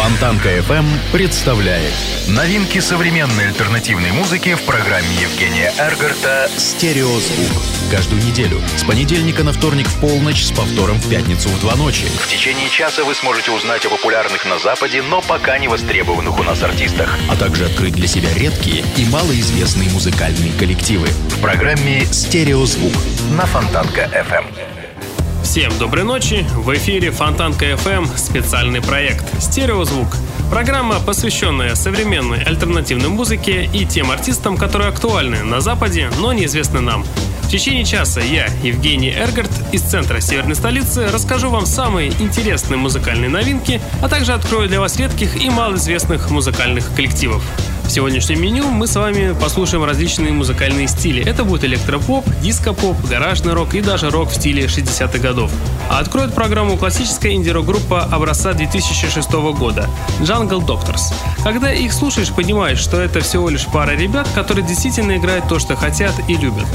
Фонтанка FM представляет новинки современной альтернативной музыки в программе Евгения Эргарта «Стереозвук». Каждую неделю с понедельника на вторник в полночь с повтором в пятницу в два ночи. В течение часа вы сможете узнать о популярных на Западе, но пока не востребованных у нас артистах, а также открыть для себя редкие и малоизвестные музыкальные коллективы в программе «Стереозвук» на Фонтанка FM. Всем доброй ночи! В эфире Фонтанка FM специальный проект «Стереозвук». Программа, посвященная современной альтернативной музыке и тем артистам, которые актуальны на Западе, но неизвестны нам. В течение часа я, Евгений Эргард, из центра северной столицы, расскажу вам самые интересные музыкальные новинки, а также открою для вас редких и малоизвестных музыкальных коллективов. В сегодняшнем меню мы с вами послушаем различные музыкальные стили. Это будет электропоп, диско-поп, гаражный рок и даже рок в стиле 60-х годов. А откроет программу классическая инди-рок-группа образца 2006 года Jungle Doctors. Когда их слушаешь, понимаешь, что это всего лишь пара ребят, которые действительно играют то, что хотят и любят.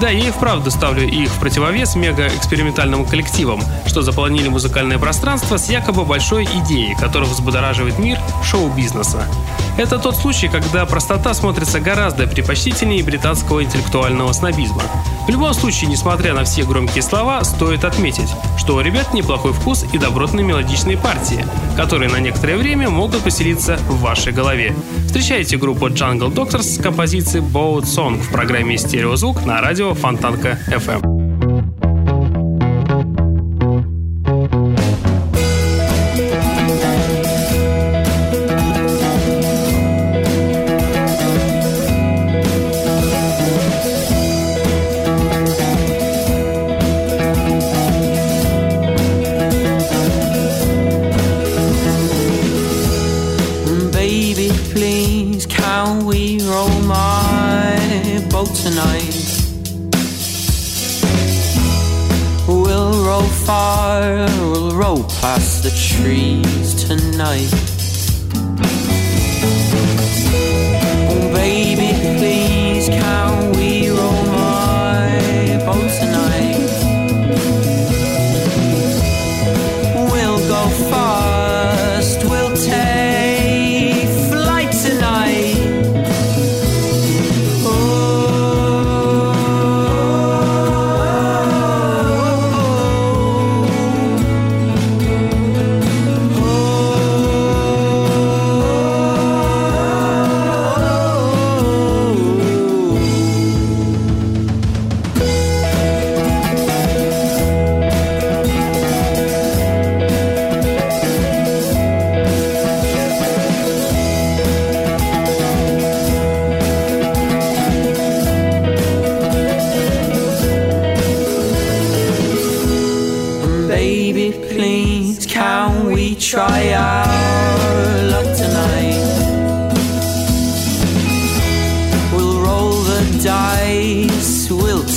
Да, я и вправду ставлю их в противовес мега-экспериментальным коллективам, что заполонили музыкальное пространство с якобы большой идеей, которая взбудораживает мир шоу-бизнеса. Это тот случай, когда простота смотрится гораздо предпочтительнее британского интеллектуального снобизма. В любом случае, несмотря на все громкие слова, стоит отметить, что у ребят неплохой вкус и добротные мелодичные партии, которые на некоторое время могут поселиться в вашей голове. Встречайте группу Jungle Doctors с композицией Boat Song в программе «Стереозвук» на радио Фонтанка FM.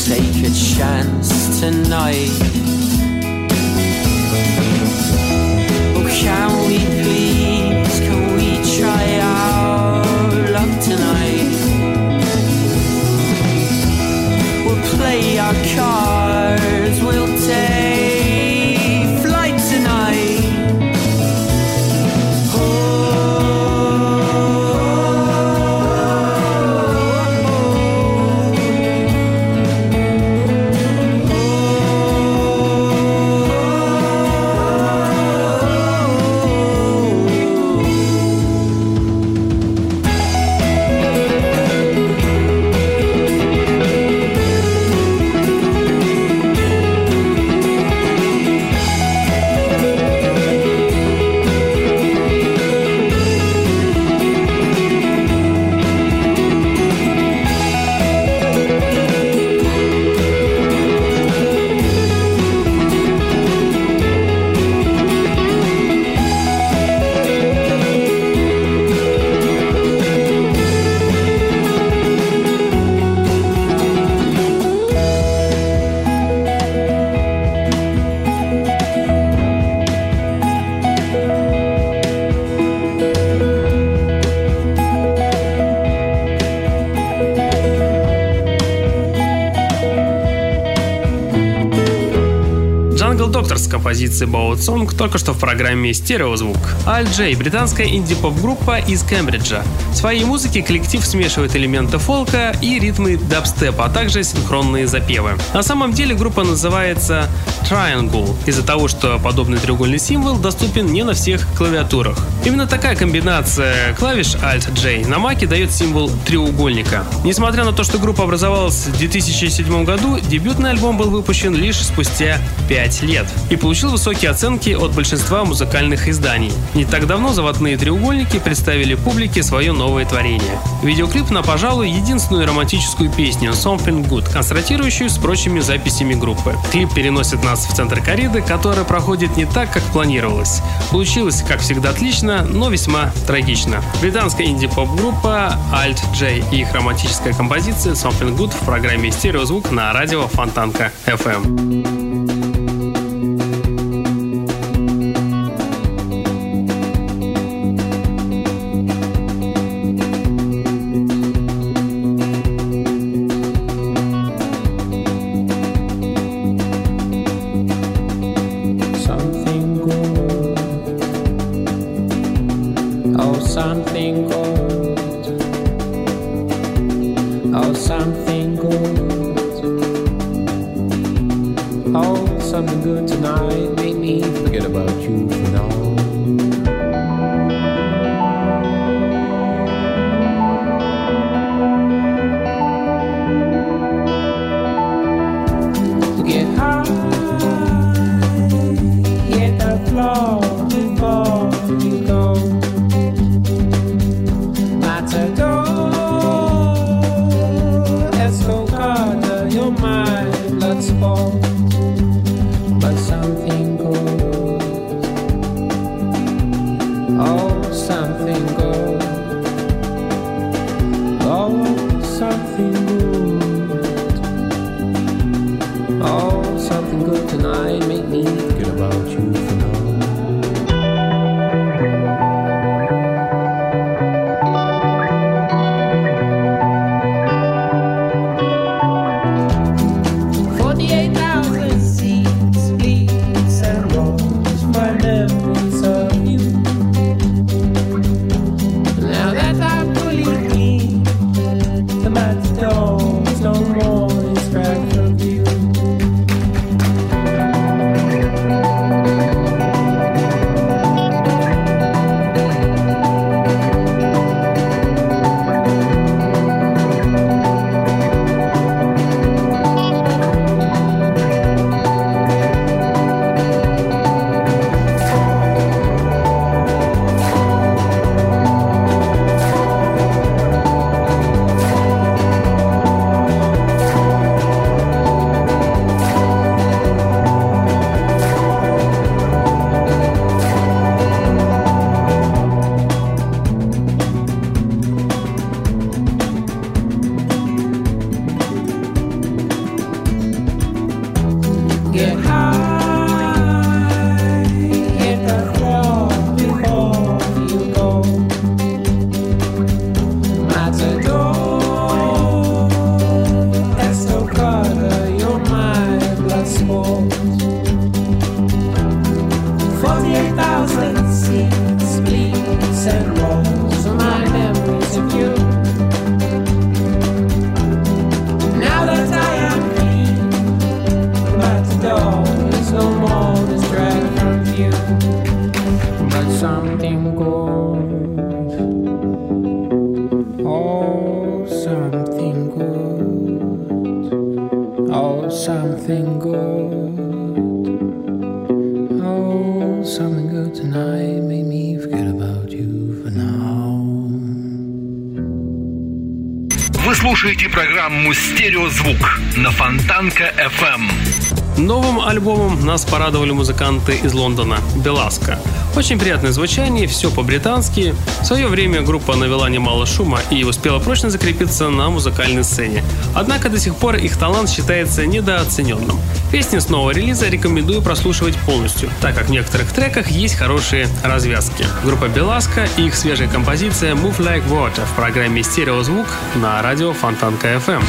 take a chance tonight. Oh, can we please, can we try our luck tonight? We'll play our cards. Композицией Boat Song только что в программе «Стереозвук». Аль Джей – британская инди-поп-группа из Кембриджа. В своей музыке коллектив смешивает элементы фолка и ритмы дабстепа, а также синхронные запевы. На самом деле группа называется Triangle из-за того, что подобный треугольный символ доступен не на всех клавиатурах. Именно такая комбинация клавиш Alt-J на маке дает символ треугольника. Несмотря на то, что группа образовалась в 2007 году, дебютный альбом был выпущен лишь спустя 5 лет и получил высокие оценки от большинства музыкальных изданий. Не так давно заводные треугольники представили публике свое новое творение. Видеоклип на, пожалуй, единственную романтическую песню Something Good, констратирующую с прочими записями группы. Клип переносит нас в центр кориды, который проходит не так, как планировалось. Получилось, как всегда, отлично, но весьма трагично. Британская инди-поп-группа Alt J и их романтическая композиция Something Good в программе «Стереозвук» на радио Фонтанка FM. Порадовали музыканты из Лондона «Беласка». Очень приятное звучание, все по-британски. В свое время группа навела немало шума и успела прочно закрепиться на музыкальной сцене. Однако до сих пор их талант считается недооцененным. Песни с нового релиза рекомендую прослушивать полностью, так как в некоторых треках есть хорошие развязки. Группа Беласка и их свежая композиция Move Like Water в программе «Стереозвук» на радио Фонтанка FM.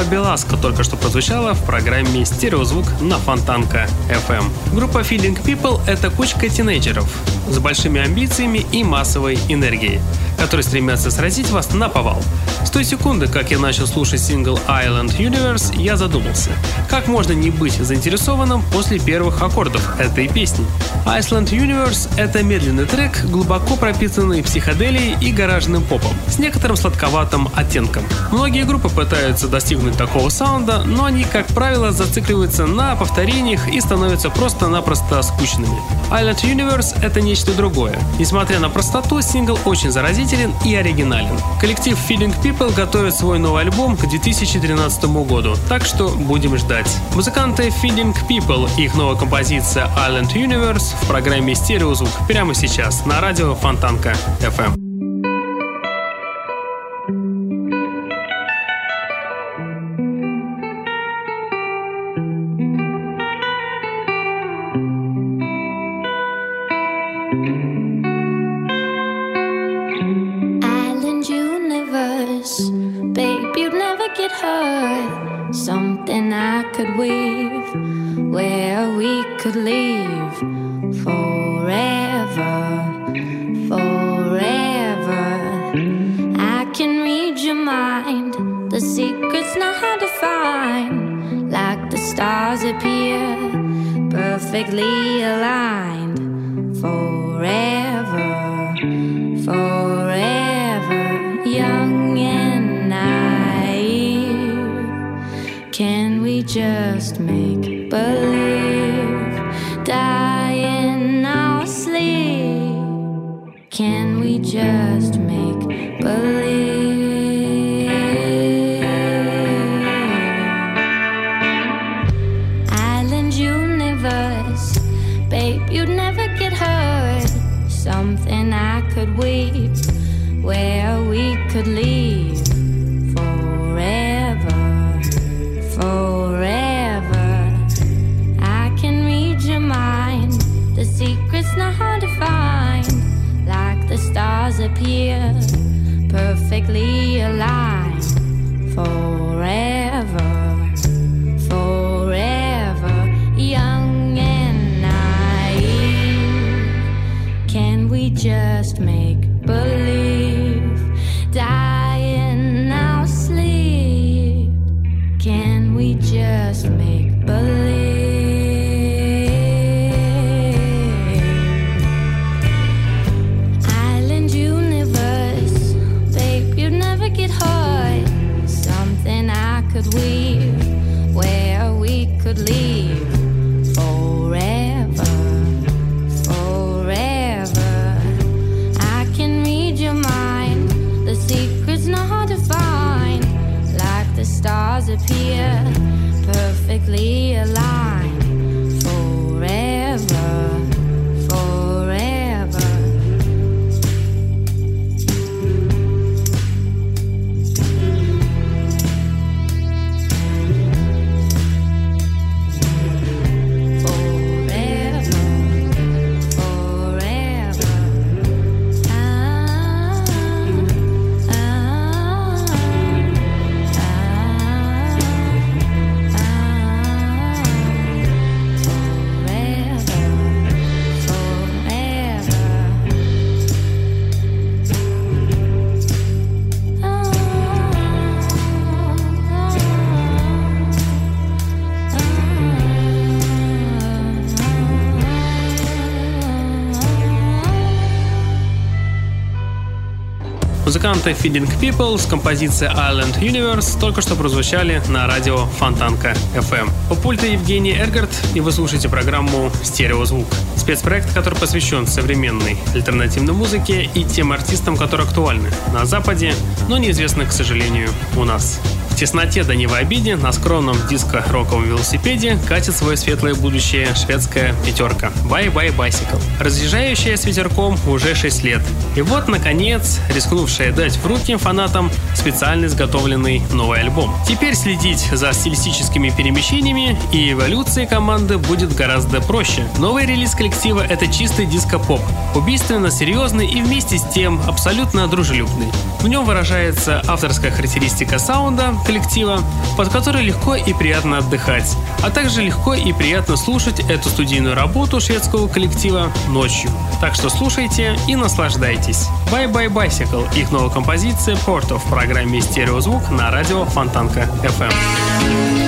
Группа Беласка только что прозвучала в программе «Стереозвук» на Фонтанка FM. Группа Feeling People — это кучка тинейджеров с большими амбициями и массовой энергией, которые стремятся сразить вас на повал. С той секунды, как я начал слушать сингл Island Universe, я задумался, как можно не быть заинтересованным после первых аккордов этой песни. Iceland Universe — это медленный трек, глубоко пропитанный психоделией и гаражным попом, с некоторым сладковатым оттенком. Многие группы пытаются достигнуть такого саунда, но они, как правило, зацикливаются на повторениях и становятся просто-напросто скучными. Island Universe — это нечто другое. Несмотря на простоту, сингл очень заразителен и оригинален. Коллектив Feeling People готовит свой новый альбом к 2013 году, так что будем ждать. Музыканты Feeling People их новая композиция Island Universe в программе «Стереозвук» прямо сейчас на радио Фонтанка FM. us. Babe, you'd never get hurt. Something I could weep, where we could leave forever, forever. I can read your mind, the secret's not hard to find. Like the stars appear, perfectly aligned. For. Музыканты Feeding People с композицией Island Universe только что прозвучали на радио Фонтанка FM. У пульта Евгений Эргард, и вы слушаете программу «Стереозвук». Спецпроект, который посвящен современной альтернативной музыке и тем артистам, которые актуальны на Западе, но неизвестны, к сожалению, у нас тесноте да не в обиде на скромном диско-роковом велосипеде катит свое светлое будущее шведская пятерка Bye-Bye Bicycle, разъезжающая с ветерком уже 6 лет. И вот, наконец, рискнувшая дать в руки фанатам специально изготовленный новый альбом. Теперь следить за стилистическими перемещениями и эволюцией команды будет гораздо проще. Новый релиз коллектива это чистый диско-поп, убийственно серьезный и вместе с тем абсолютно дружелюбный. В нем выражается авторская характеристика саунда коллектива, под которой легко и приятно отдыхать, а также легко и приятно слушать эту студийную работу шведского коллектива ночью. Так что слушайте и наслаждайтесь. Bye Bye Bicycle, их новая композиция Porto в программе «Стереозвук» на радио Фонтанка FM.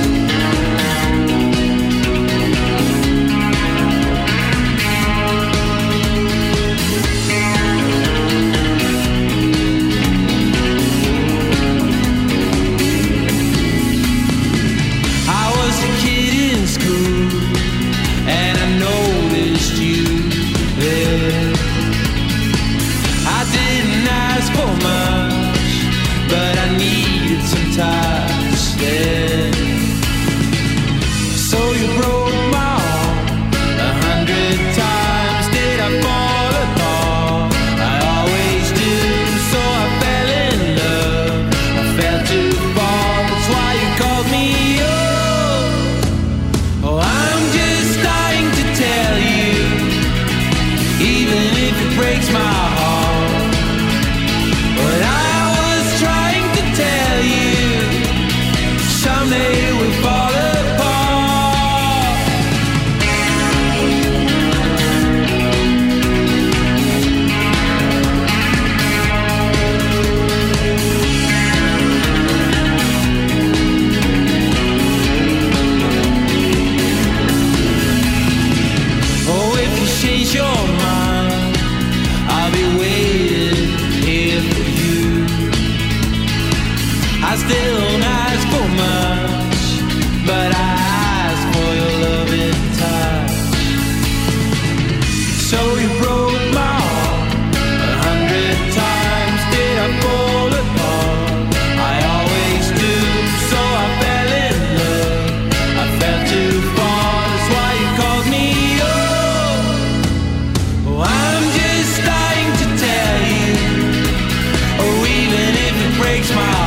Слушаете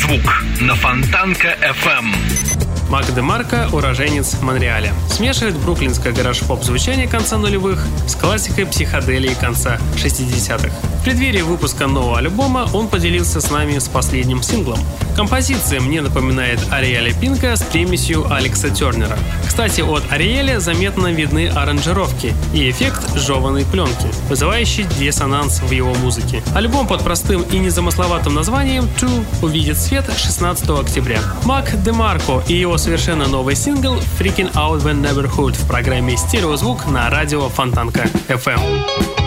«Стереозвук» на Фонтанка FM. Мак Демарко – уроженец Монреаля. Смешивает бруклинское гараж-поп звучание конца нулевых с классикой психоделии конца 60-х. В преддверии выпуска нового альбома он поделился с нами с последним синглом. Композиция мне напоминает Ариэля Пинка с примесью Алекса Тернера. Кстати, от Ариэля заметно видны аранжировки и эффект жеванной пленки, вызывающий диссонанс в его музыке. Альбом под простым и незамысловатым названием «Two» увидит свет 16 октября. Мак Демарко и его совершенно новый сингл «Freaking Out the Neighborhood» в программе «Стереозвук» на радио Фонтанка FM.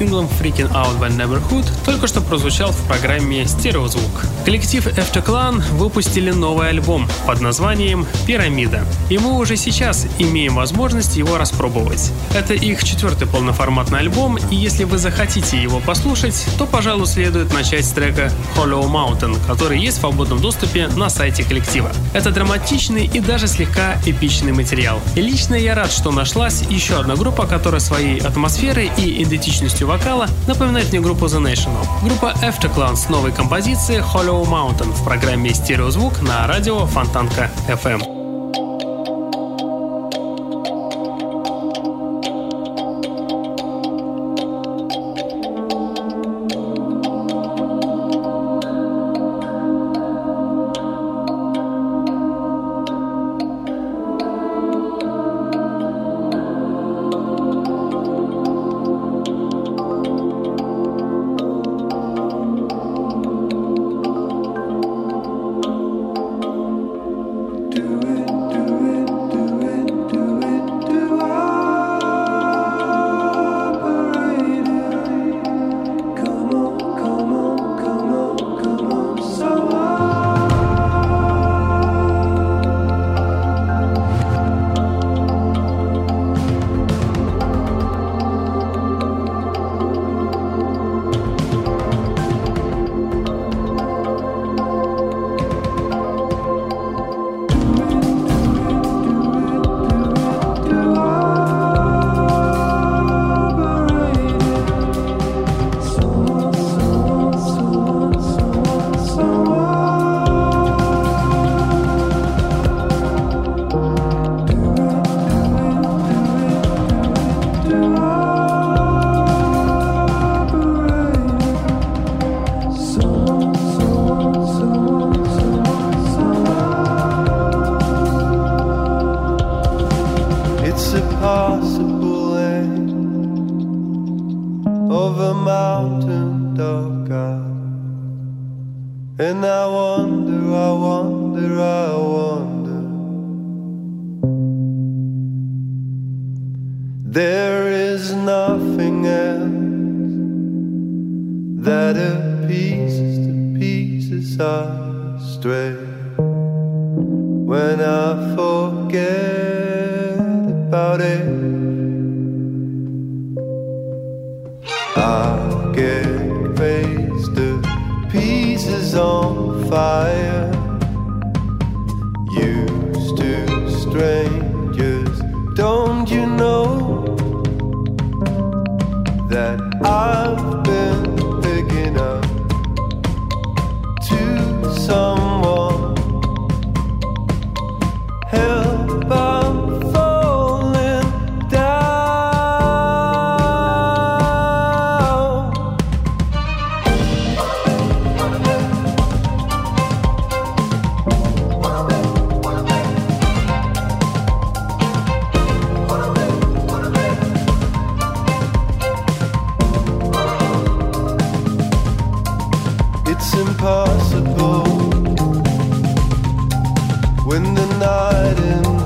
Синглом Freaking Out by Neighborhood только что прозвучал в программе «Стереозвук». Коллектив Clan выпустили новый альбом под названием «Пирамида». И мы уже сейчас имеем возможность его распробовать. Это их четвертый полноформатный альбом, и если вы захотите его послушать, то, пожалуй, следует начать с трека Hollow Mountain, который есть в свободном доступе на сайте коллектива. Это драматичный и даже слегка эпичный материал. И лично я рад, что нашлась еще одна группа, которая своей атмосферой и идентичностью вокала напоминает мне группу The National. Группа Afterclan с новой композицией Hollow Mountain в программе «Стереозвук» на радио Фонтанка FM. when the night ends.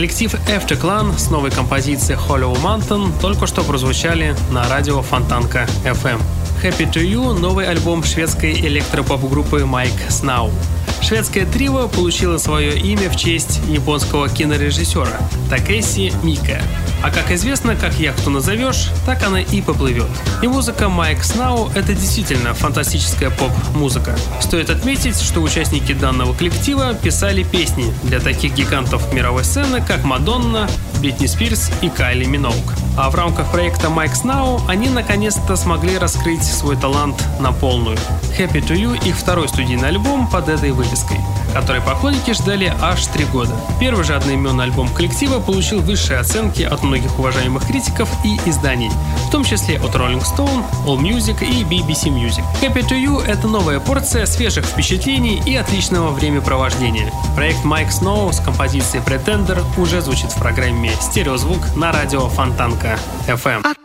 Коллектив After Clan с новой композицией Hollow Mountain только что прозвучали на радио Фонтанка FM. Happy to You – новый альбом шведской электропоп-группы Mike Snow. Шведское трио получило свое имя в честь японского кинорежиссера Такеси Мика. А как известно, как яхту назовешь, так она и поплывет. И музыка Майк Снау – это действительно фантастическая поп-музыка. Стоит отметить, что участники данного коллектива писали песни для таких гигантов мировой сцены, как Мадонна, Бритни Спирс и Кайли Миноук. А в рамках проекта Mike Snow они наконец-то смогли раскрыть свой талант на полную. Happy to You – их второй студийный альбом под этой вывеской, который поклонники ждали аж три года. Первый же одноименный альбом коллектива получил высшие оценки от многих уважаемых критиков и изданий, в том числе от Rolling Stone, All Music и BBC Music. Happy to You – это новая порция свежих впечатлений и отличного времяпровождения. Проект Mike Snow с композицией Pretender уже звучит в программе «Стереозвук» на радио Фонтанка. FM.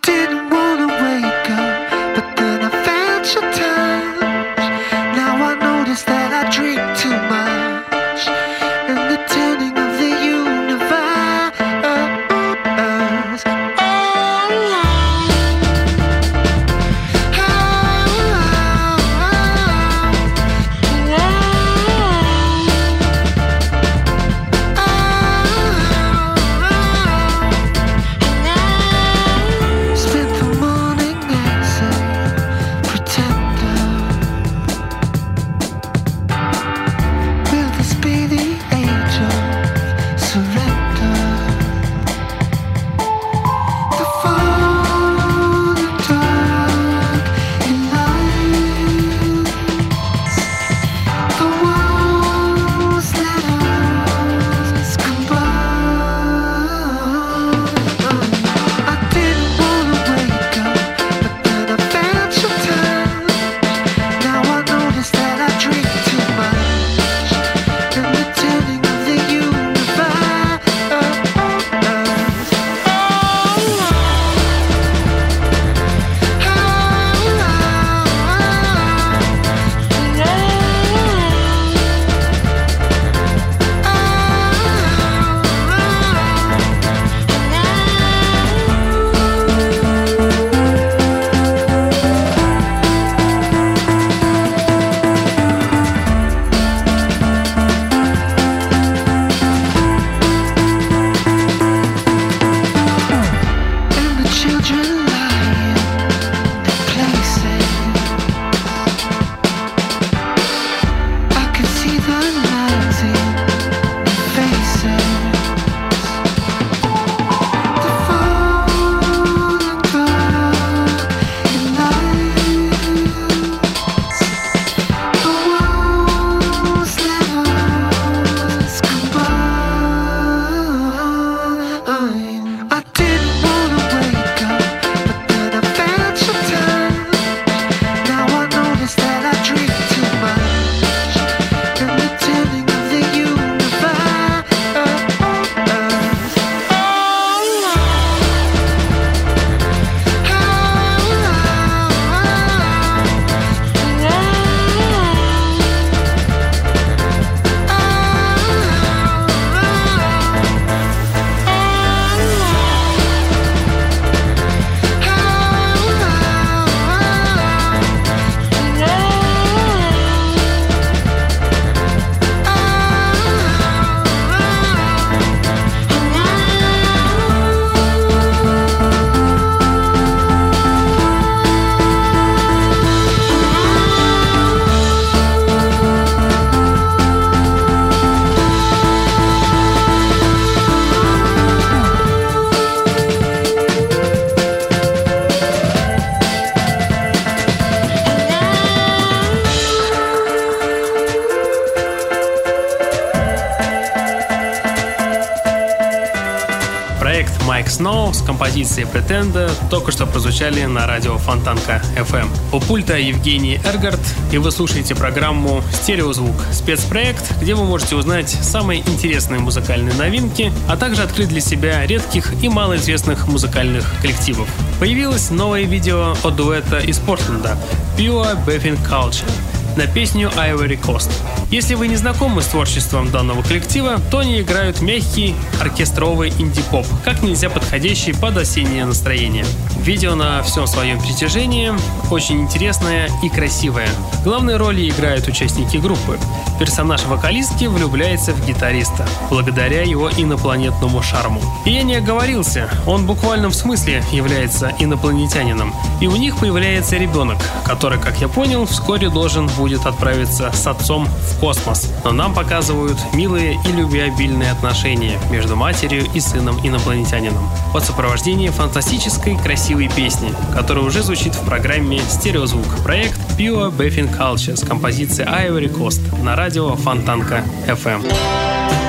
Композицией Pretender только что прозвучали на радио Фонтанка FM. У пульта Евгений Эргард, и вы слушаете программу «Стереозвук» — спецпроект, где вы можете узнать самые интересные музыкальные новинки, а также открыть для себя редких и малоизвестных музыкальных коллективов. Появилось новое видео от дуэта из Портленда Pure Baffin Culture. На песню Ivory Coast. Если вы не знакомы с творчеством данного коллектива, то они играют мягкий оркестровый инди-поп, как нельзя подходящий под осеннее настроение. Видео на всем своем притяжении очень интересное и красивое. Главные роли играют участники группы. Персонаж вокалистки влюбляется в гитариста, благодаря его инопланетному шарму. И я не оговорился, он в буквальном смысле является инопланетянином. И у них появляется ребенок, который, как я понял, вскоре должен будет отправиться с отцом в космос. Но нам показывают милые и любвеобильные отношения между матерью и сыном инопланетянином. Под сопровождение фантастической красивой песни, которая уже звучит в программе «Стереозвук». Проект Pure Baffin Culture с композицией Ivory Coast на радио Фонтанка FM.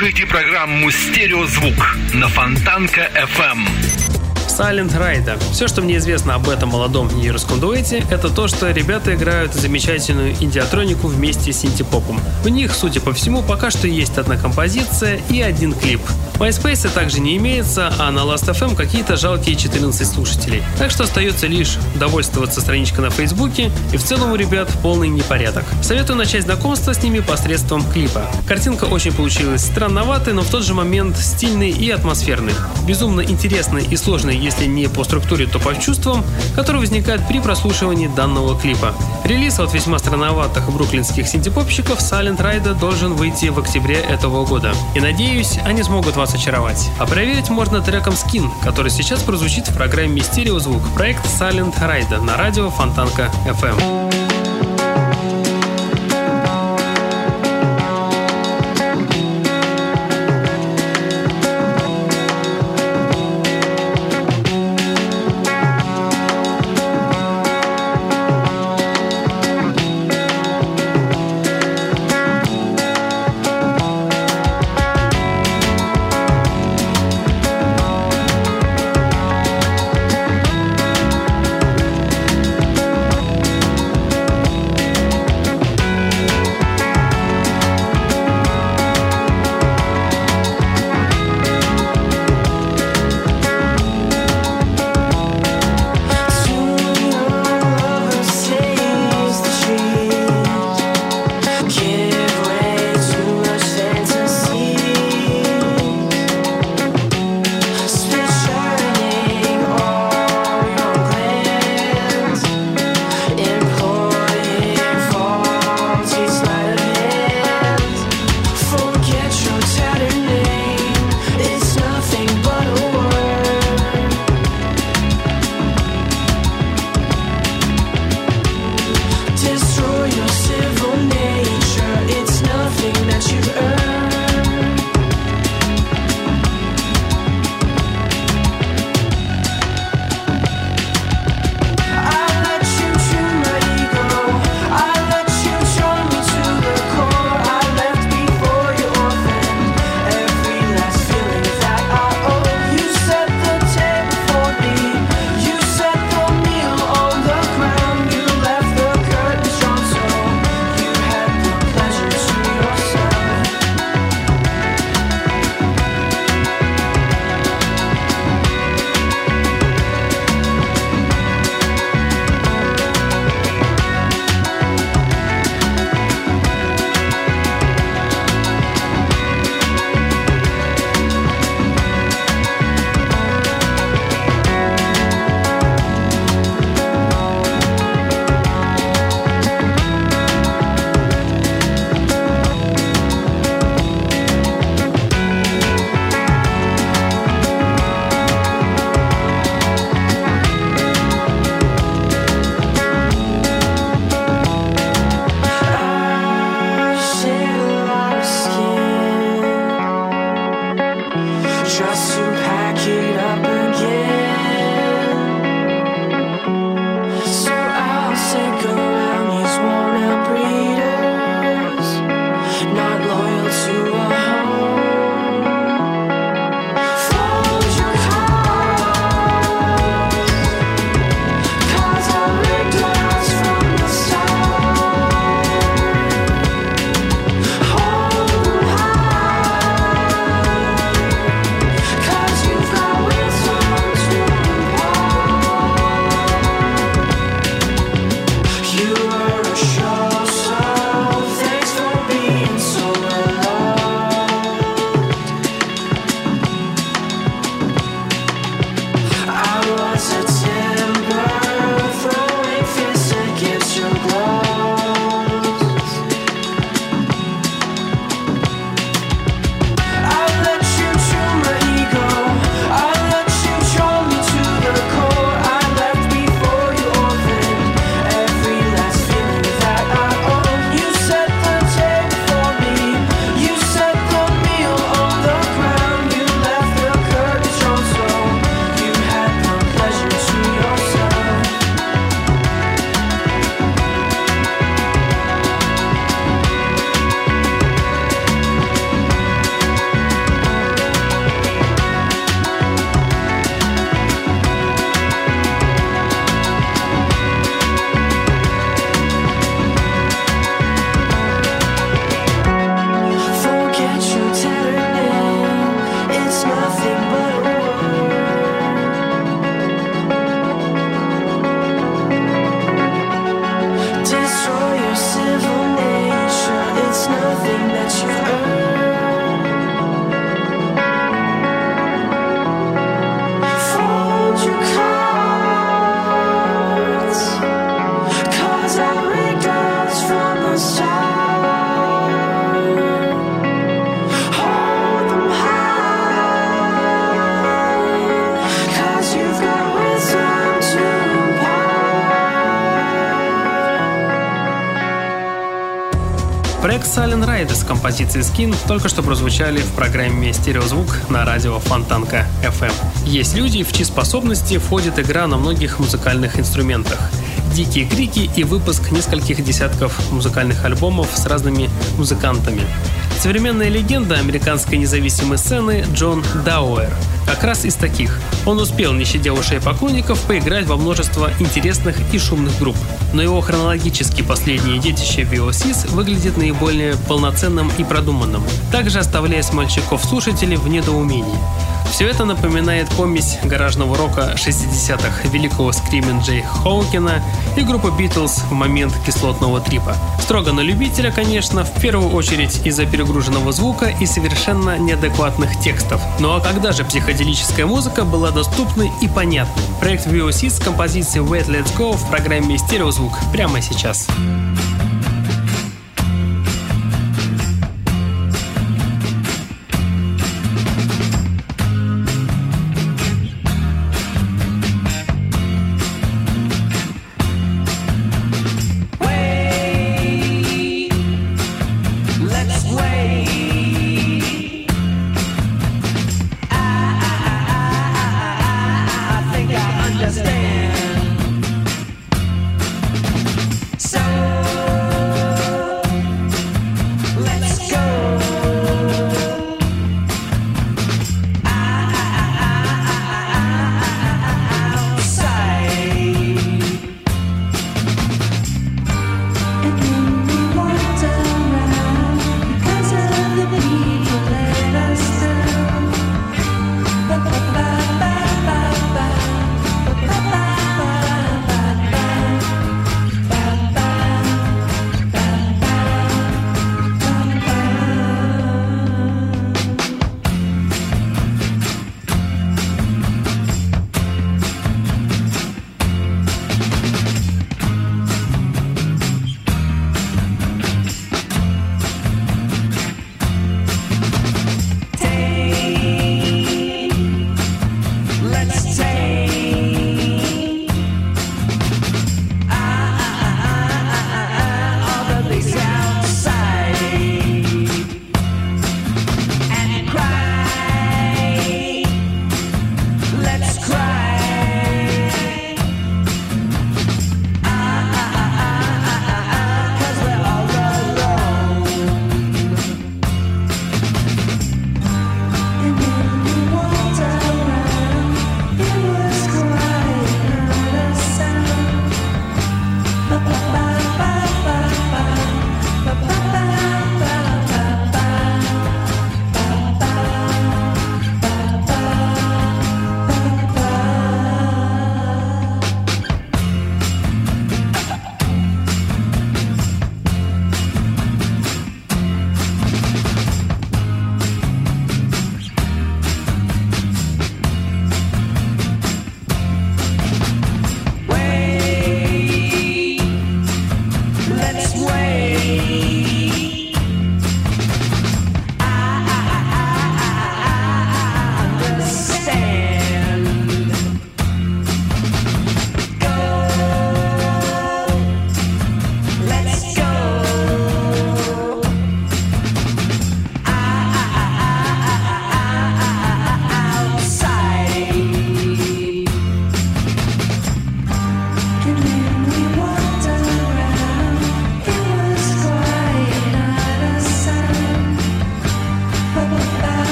Слушаете программу «Стереозвук» на Фонтанка FM. Silent Rider. Все, что мне известно об этом молодом нью-йоркском дуэте, это то, что ребята играют замечательную индиатронику вместе с синтепопом. У них, судя по всему, пока что есть одна композиция и один клип. MySpace также не имеется, а на Last.fm какие-то жалкие 14 слушателей. Так что остается лишь довольствоваться страничкой на Фейсбуке, и в целом у ребят полный непорядок. Советую начать знакомство с ними посредством клипа. Картинка очень получилась странноватой, но в тот же момент стильной и атмосферной. Безумно интересной и сложной, если не по структуре, то по чувствам, которые возникают при прослушивании данного клипа. Релиз от весьма странноватых бруклинских синтепопщиков Silent Rider должен выйти в октябре этого года. И надеюсь, они смогут вас очаровать. А проверить можно треком Skin, который сейчас прозвучит в программе «Стереозвук» проект Silent Rider на радио Фонтанка FM. Композиции Skin только что прозвучали в программе «Стереозвук» на радио Фонтанка FM. Есть люди, в чьи способности входит игра на многих музыкальных инструментах. Дикие крики и выпуск нескольких десятков музыкальных альбомов с разными музыкантами. Современная легенда американской независимой сцены Джон Дауэр – как раз из таких. Он успел, не щадя ушей поклонников, поиграть во множество интересных и шумных групп. Но его хронологически последнее детище VOCs выглядит наиболее полноценным и продуманным, также оставляя смольщиков-слушателей в недоумении. Все это напоминает помесь гаражного рока 60-х великого скримен Джей Хоукина и группы Битлз в момент кислотного трипа. Строго на любителя, конечно, в первую очередь из-за перегруженного звука и совершенно неадекватных текстов. Ну а когда же психоделическая музыка была доступной и понятной? Проект VOC с композицией Wait Let's Go в программе «Стереозвук» прямо сейчас. Сейчас.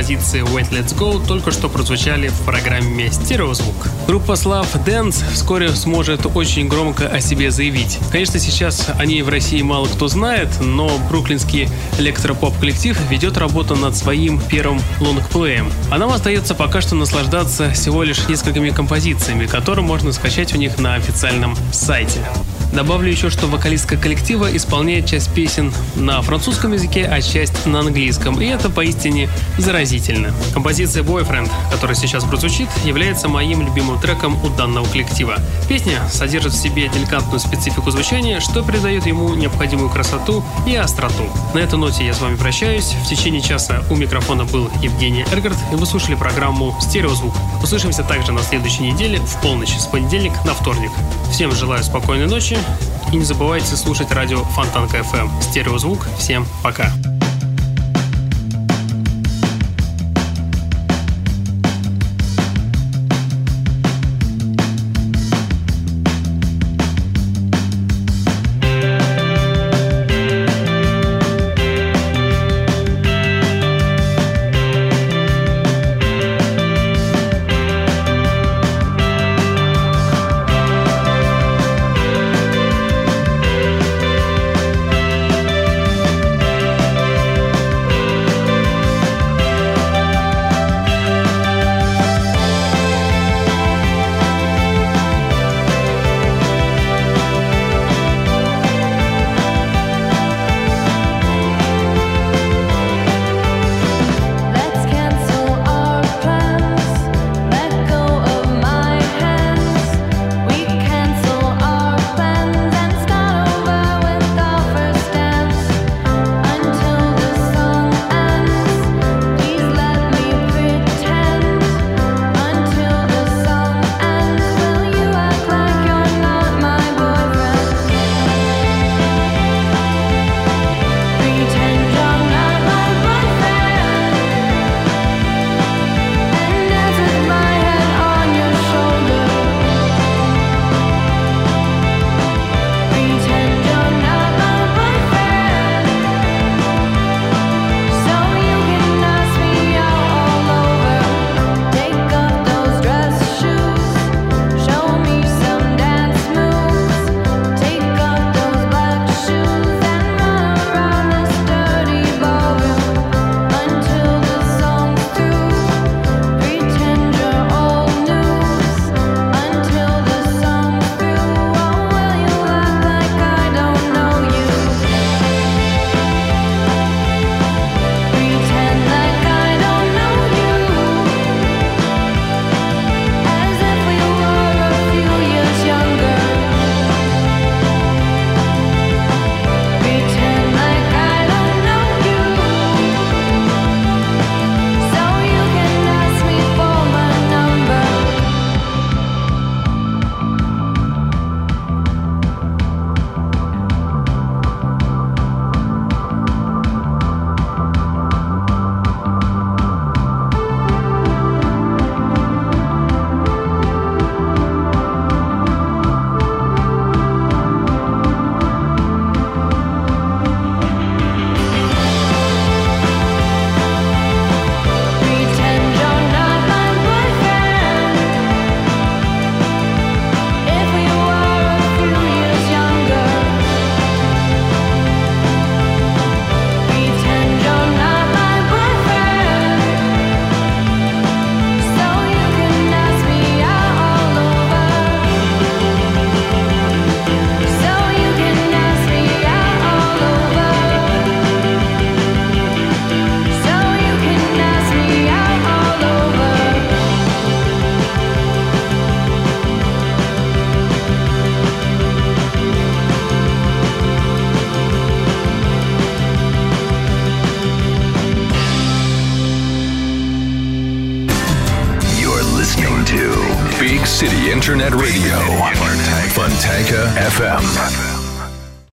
С композицией Wait Let's Go только что прозвучали в программе «Стереозвук». Группа Slav Dance вскоре сможет очень громко о себе заявить. Конечно, сейчас о ней в России мало кто знает, но бруклинский электропоп-коллектив ведет работу над своим первым лонгплеем. А нам остается пока что наслаждаться всего лишь несколькими композициями, которые можно скачать у них на официальном сайте. Добавлю еще, что вокалистка коллектива исполняет часть песен на французском языке, а часть на английском, и это поистине заразительно. Композиция Boyfriend, которая сейчас прозвучит, является моим любимым треком у данного коллектива. Песня содержит в себе деликатную специфику звучания, что придает ему необходимую красоту и остроту. На этой ноте я с вами прощаюсь. В течение часа у микрофона был Евгений Эргард, и вы слушали программу «Стереозвук». Услышимся также на следующей неделе в полночь с понедельник на вторник. Всем желаю спокойной ночи и не забывайте слушать радио Фонтанка FM. Стереозвук. Всем пока.